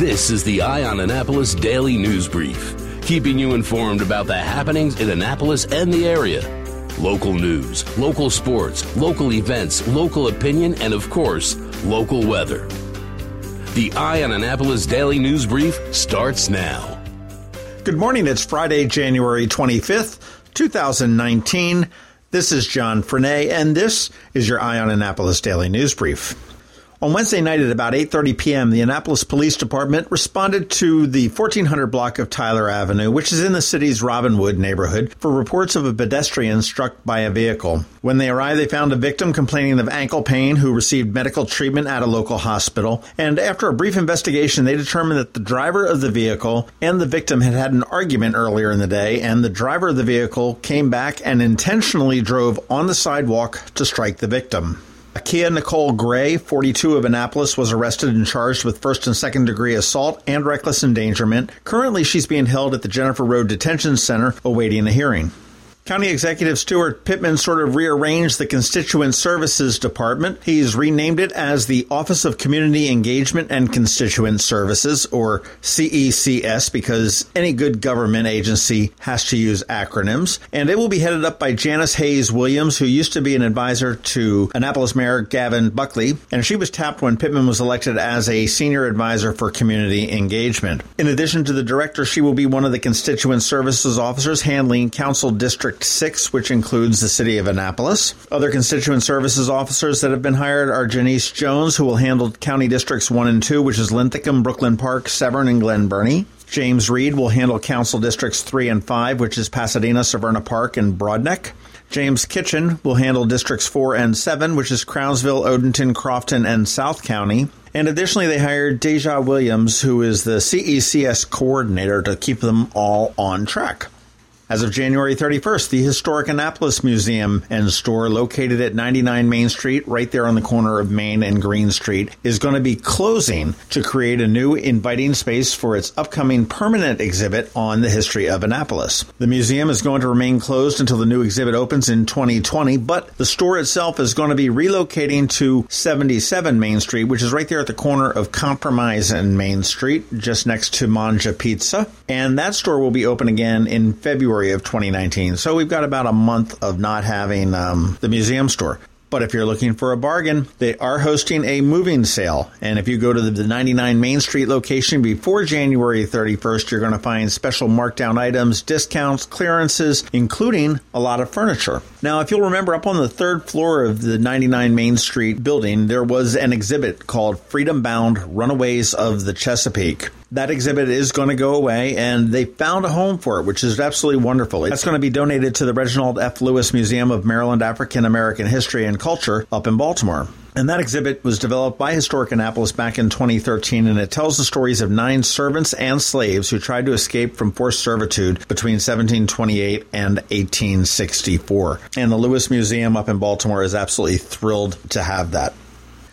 This is the Eye on Annapolis Daily News Brief, keeping you informed about the happenings in Annapolis and the area. Local news, local sports, local events, local opinion, and of course, local weather. The Eye on Annapolis Daily News Brief starts now. Good morning. It's Friday, January 25th, 2019. This is John Frenaye, and this is your Eye on Annapolis Daily News Brief. On Wednesday night at about 8:30 p.m., the Annapolis Police Department responded to the 1400 block of Tyler Avenue, which is in the city's Robinwood neighborhood, for reports of a pedestrian struck by a vehicle. When they arrived, they found a victim complaining of ankle pain who received medical treatment at a local hospital, and after a brief investigation, they determined that the driver of the vehicle and the victim had had an argument earlier in the day, and the driver of the vehicle came back and intentionally drove on the sidewalk to strike the victim. Akia Nicole Gray, 42 of Annapolis, was arrested and charged with first and second degree assault and reckless endangerment. Currently, she's being held at the Jennifer Road Detention Center awaiting a hearing. County Executive Steuart Pittman sort of rearranged the Constituent Services Department. He's renamed it as the Office of Community Engagement and Constituent Services, or CECS, because any good government agency has to use acronyms. And it will be headed up by Janice Hayes Williams, who used to be an advisor to Annapolis Mayor Gavin Buckley, and she was tapped when Pittman was elected as a senior advisor for community engagement. In addition to the director, she will be one of the Constituent Services officers handling Council District District 6, which includes the city of Annapolis. Other constituent services officers that have been hired are Janice Jones, who will handle County Districts 1 and 2, which is Linthicum, Brooklyn Park, Severn, and Glen Burnie. James Reed will handle Council Districts 3 and 5, which is Pasadena, Severna Park, and Broadneck. James Kitchen will handle Districts 4 and 7, which is Crownsville, Odenton, Crofton, and South County. And additionally, they hired Deja Williams, who is the CECS coordinator, to keep them all on track. As of January 31st, the Historic Annapolis Museum and store located at 99 Main Street, right there on the corner of Main and Green Street, is going to be closing to create a new inviting space for its upcoming permanent exhibit on the history of Annapolis. The museum is going to remain closed until the new exhibit opens in 2020, but the store itself is going to be relocating to 77 Main Street, which is right there at the corner of Compromise and Main Street, just next to Manja Pizza. And that store will be open again in February February of 2019. So we've got about a month of not having um, the museum store. But if you're looking for a bargain, they are hosting a moving sale. And if you go to the 99 Main Street location before January 31st, you're going to find special markdown items, discounts, clearances, including a lot of furniture. Now, if you'll remember, up on the third floor of the 99 Main Street building, there was an exhibit called Freedom Bound Runaways of the Chesapeake that exhibit is going to go away, and they found a home for it, which is absolutely wonderful. That's going to be donated to the Reginald F. Lewis Museum of Maryland African American History and Culture up in Baltimore. And that exhibit was developed by Historic Annapolis back in 2013, and it tells the stories of nine servants and slaves who tried to escape from forced servitude between 1728 and 1864. And the Lewis Museum up in Baltimore is absolutely thrilled to have that.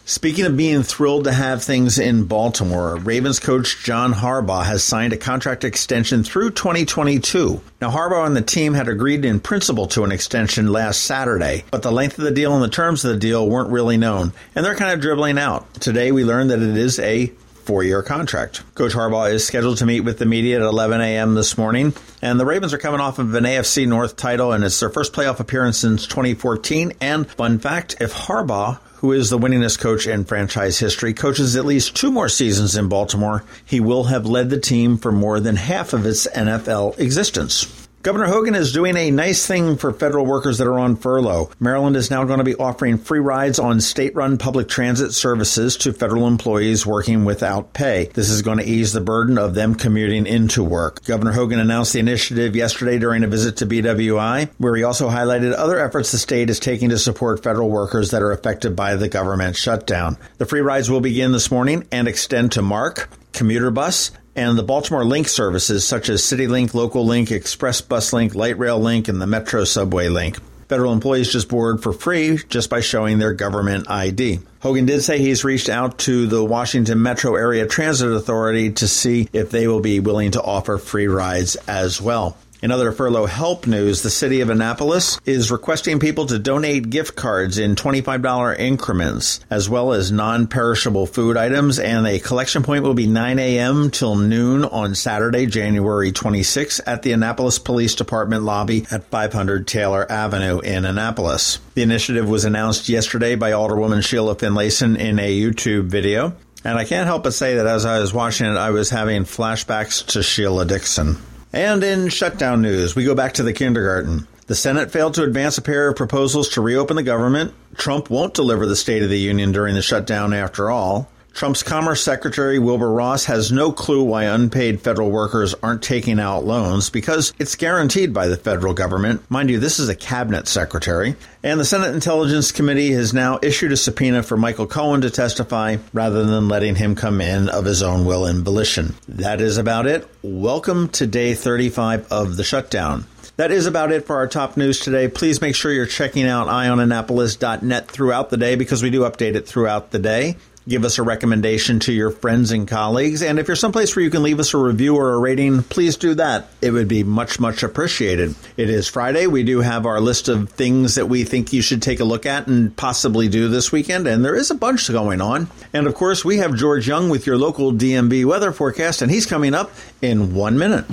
Speaking of being thrilled to have things in Baltimore, Ravens coach John Harbaugh has signed a contract extension through 2022. Now, Harbaugh and the team had agreed in principle to an extension last Saturday, but the length of the deal and the terms of the deal weren't really known, and they're kind of dribbling out. Today, we learned that it is a four year contract. Coach Harbaugh is scheduled to meet with the media at 11 a.m. this morning, and the Ravens are coming off of an AFC North title, and it's their first playoff appearance since 2014. And fun fact if Harbaugh, who is the winningest coach in franchise history, coaches at least two more seasons in Baltimore, he will have led the team for more than half of its NFL existence. Governor Hogan is doing a nice thing for federal workers that are on furlough. Maryland is now going to be offering free rides on state run public transit services to federal employees working without pay. This is going to ease the burden of them commuting into work. Governor Hogan announced the initiative yesterday during a visit to BWI, where he also highlighted other efforts the state is taking to support federal workers that are affected by the government shutdown. The free rides will begin this morning and extend to MARC, Commuter Bus, and the Baltimore Link services such as CityLink, Local Link, Express Bus Link, Light Rail Link, and the Metro Subway Link. Federal employees just board for free just by showing their government ID. Hogan did say he's reached out to the Washington Metro Area Transit Authority to see if they will be willing to offer free rides as well. In other furlough help news, the city of Annapolis is requesting people to donate gift cards in $25 increments, as well as non-perishable food items, and a collection point will be 9 a.m. till noon on Saturday, January 26 at the Annapolis Police Department lobby at 500 Taylor Avenue in Annapolis. The initiative was announced yesterday by Alderwoman Sheila Finlayson in a YouTube video. And I can't help but say that as I was watching it, I was having flashbacks to Sheila Dixon. And in shutdown news, we go back to the kindergarten. The Senate failed to advance a pair of proposals to reopen the government. Trump won't deliver the State of the Union during the shutdown after all. Trump's Commerce Secretary Wilbur Ross has no clue why unpaid federal workers aren't taking out loans because it's guaranteed by the federal government. Mind you, this is a cabinet secretary. And the Senate Intelligence Committee has now issued a subpoena for Michael Cohen to testify rather than letting him come in of his own will and volition. That is about it. Welcome to day 35 of the shutdown. That is about it for our top news today. Please make sure you're checking out eyeonannapolis.net throughout the day because we do update it throughout the day give us a recommendation to your friends and colleagues. And if you're someplace where you can leave us a review or a rating, please do that. It would be much, much appreciated. It is Friday. We do have our list of things that we think you should take a look at and possibly do this weekend. And there is a bunch going on. And of course, we have George Young with your local DMV weather forecast, and he's coming up in one minute.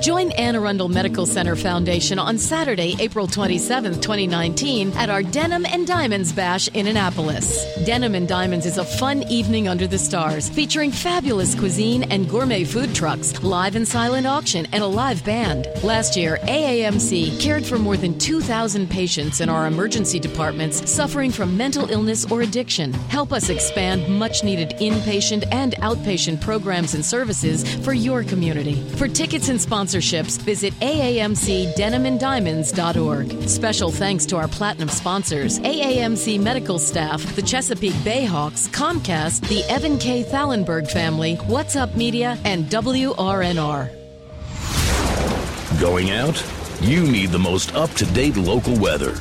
Join Anne Arundel Medical Center Foundation on Saturday, April 27, 2019, at our Denim and Diamonds Bash in Annapolis. Denim and Diamonds is a fun evening under the stars featuring fabulous cuisine and gourmet food trucks, live and silent auction, and a live band. Last year, AAMC cared for more than 2,000 patients in our emergency departments suffering from mental illness or addiction. Help us expand much needed inpatient and outpatient programs and services for your community. For tickets and sponsorships, sponsorships, visit AAMCDenimandDiamonds.org. Special thanks to our platinum sponsors AAMC medical staff, the Chesapeake Bayhawks, Comcast, the Evan K. Thalenberg family, What's Up Media, and WRNR. Going out? You need the most up to date local weather.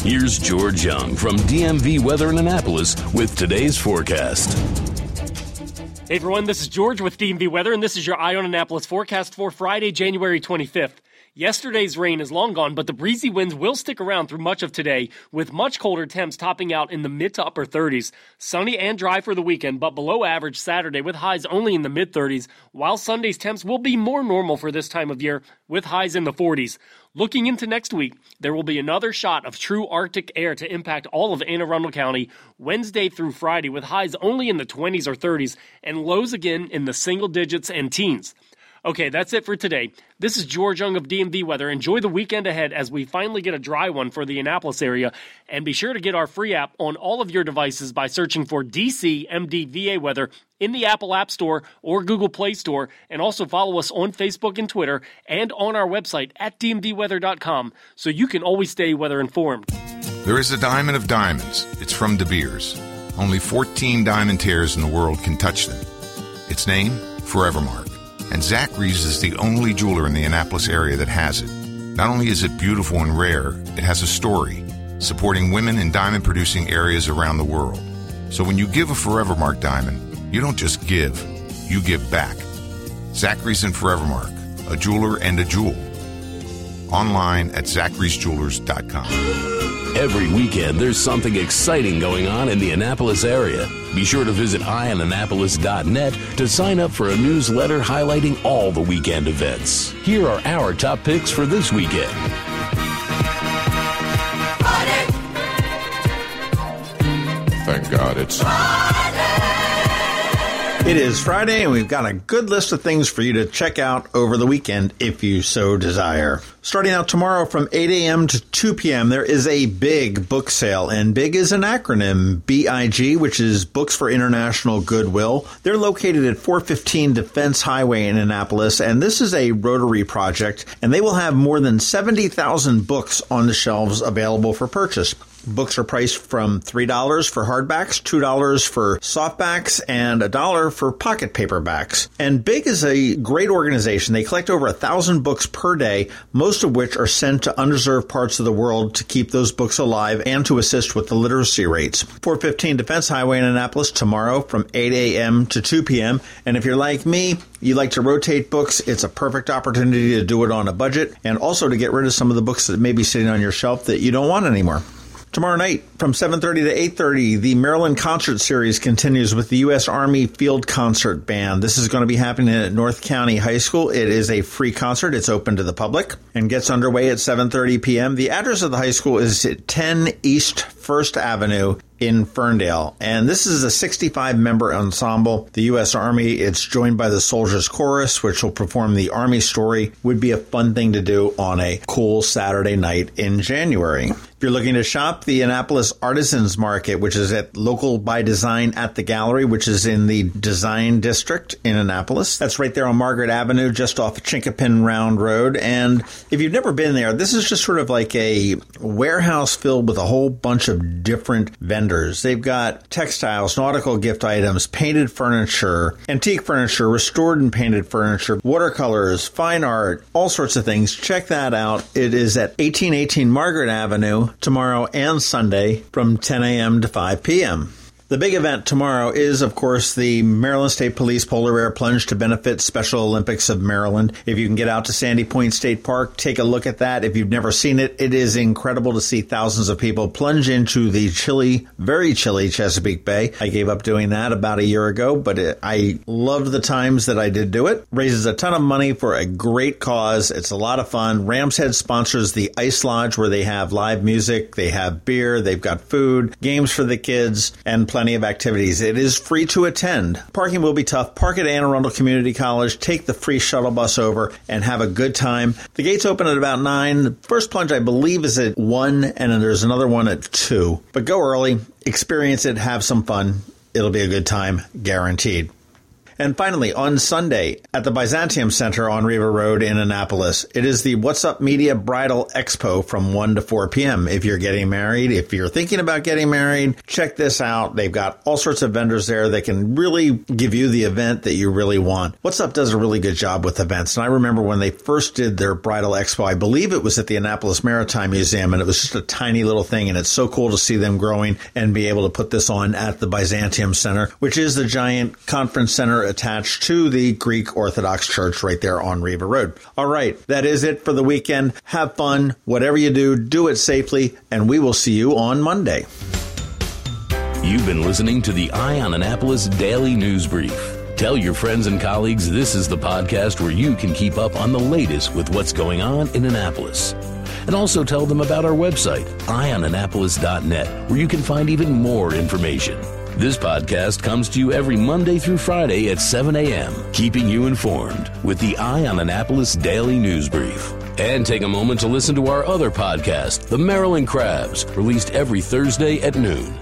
Here's George Young from DMV Weather in Annapolis with today's forecast. Hey everyone, this is George with DMV Weather, and this is your Eye on Annapolis forecast for Friday, January 25th. Yesterday's rain is long gone, but the breezy winds will stick around through much of today, with much colder temps topping out in the mid to upper 30s. Sunny and dry for the weekend, but below average Saturday with highs only in the mid 30s, while Sunday's temps will be more normal for this time of year, with highs in the 40s. Looking into next week, there will be another shot of true Arctic air to impact all of Anne Arundel County Wednesday through Friday, with highs only in the 20s or 30s and lows again in the single digits and teens. Okay, that's it for today. This is George Young of DMV Weather. Enjoy the weekend ahead as we finally get a dry one for the Annapolis area. And be sure to get our free app on all of your devices by searching for DC MDVA Weather in the Apple App Store or Google Play Store. And also follow us on Facebook and Twitter and on our website at dmvweather.com so you can always stay weather informed. There is a diamond of diamonds. It's from De Beers. Only 14 diamond tears in the world can touch them. Its name, Forevermark. And Zachary's is the only jeweler in the Annapolis area that has it. Not only is it beautiful and rare, it has a story supporting women in diamond producing areas around the world. So when you give a Forevermark diamond, you don't just give, you give back. Zachary's and Forevermark, a jeweler and a jewel. Online at zacharysjewelers.com. Every weekend, there's something exciting going on in the Annapolis area. Be sure to visit eyeonannapolis.net to sign up for a newsletter highlighting all the weekend events. Here are our top picks for this weekend. Thank God it's. It is Friday, and we've got a good list of things for you to check out over the weekend if you so desire. Starting out tomorrow from 8 a.m. to 2 p.m., there is a big book sale, and BIG is an acronym BIG, which is Books for International Goodwill. They're located at 415 Defense Highway in Annapolis, and this is a Rotary project, and they will have more than 70,000 books on the shelves available for purchase. Books are priced from $3 for hardbacks, $2 for softbacks, and a dollar for pocket paperbacks. And Big is a great organization. They collect over a thousand books per day, most of which are sent to underserved parts of the world to keep those books alive and to assist with the literacy rates. 415 Defense Highway in Annapolis tomorrow from 8 a.m. to 2 p.m. And if you're like me, you like to rotate books, it's a perfect opportunity to do it on a budget and also to get rid of some of the books that may be sitting on your shelf that you don't want anymore. Tomorrow night from 7:30 to 8:30, the Maryland Concert Series continues with the US Army Field Concert Band. This is going to be happening at North County High School. It is a free concert. It's open to the public and gets underway at 7:30 p.m. The address of the high school is at 10 East 1st Avenue in Ferndale. And this is a 65 member ensemble. The U.S. Army, it's joined by the Soldiers Chorus, which will perform the Army story. Would be a fun thing to do on a cool Saturday night in January. If you're looking to shop, the Annapolis Artisans Market, which is at Local by Design at the Gallery, which is in the Design District in Annapolis. That's right there on Margaret Avenue, just off Chinquapin Round Road. And if you've never been there, this is just sort of like a warehouse filled with a whole bunch of different vendors. They've got textiles, nautical gift items, painted furniture, antique furniture, restored and painted furniture, watercolors, fine art, all sorts of things. Check that out. It is at 1818 Margaret Avenue tomorrow and Sunday from 10 a.m. to 5 p.m. The big event tomorrow is, of course, the Maryland State Police Polar Bear Plunge to benefit Special Olympics of Maryland. If you can get out to Sandy Point State Park, take a look at that. If you've never seen it, it is incredible to see thousands of people plunge into the chilly, very chilly Chesapeake Bay. I gave up doing that about a year ago, but it, I loved the times that I did do it. Raises a ton of money for a great cause. It's a lot of fun. Ram's Head sponsors the Ice Lodge where they have live music, they have beer, they've got food, games for the kids, and plenty of activities. It is free to attend. Parking will be tough. Park at Anne Arundel Community College, take the free shuttle bus over, and have a good time. The gates open at about 9. The first plunge, I believe, is at 1, and then there's another one at 2. But go early, experience it, have some fun. It'll be a good time, guaranteed. And finally, on Sunday at the Byzantium Center on Riva Road in Annapolis, it is the What's Up Media Bridal Expo from 1 to 4 p.m. If you're getting married, if you're thinking about getting married, check this out. They've got all sorts of vendors there that can really give you the event that you really want. What's Up does a really good job with events. And I remember when they first did their bridal expo, I believe it was at the Annapolis Maritime Museum, and it was just a tiny little thing. And it's so cool to see them growing and be able to put this on at the Byzantium Center, which is the giant conference center attached to the Greek Orthodox Church right there on Riva Road. All right, that is it for the weekend. Have fun. Whatever you do, do it safely, and we will see you on Monday. You've been listening to the Eye on Annapolis Daily News Brief. Tell your friends and colleagues this is the podcast where you can keep up on the latest with what's going on in Annapolis. And also tell them about our website, eyeonannapolis.net, where you can find even more information. This podcast comes to you every Monday through Friday at 7 a.m., keeping you informed with the Eye on Annapolis Daily News Brief. And take a moment to listen to our other podcast, The Maryland Crabs, released every Thursday at noon.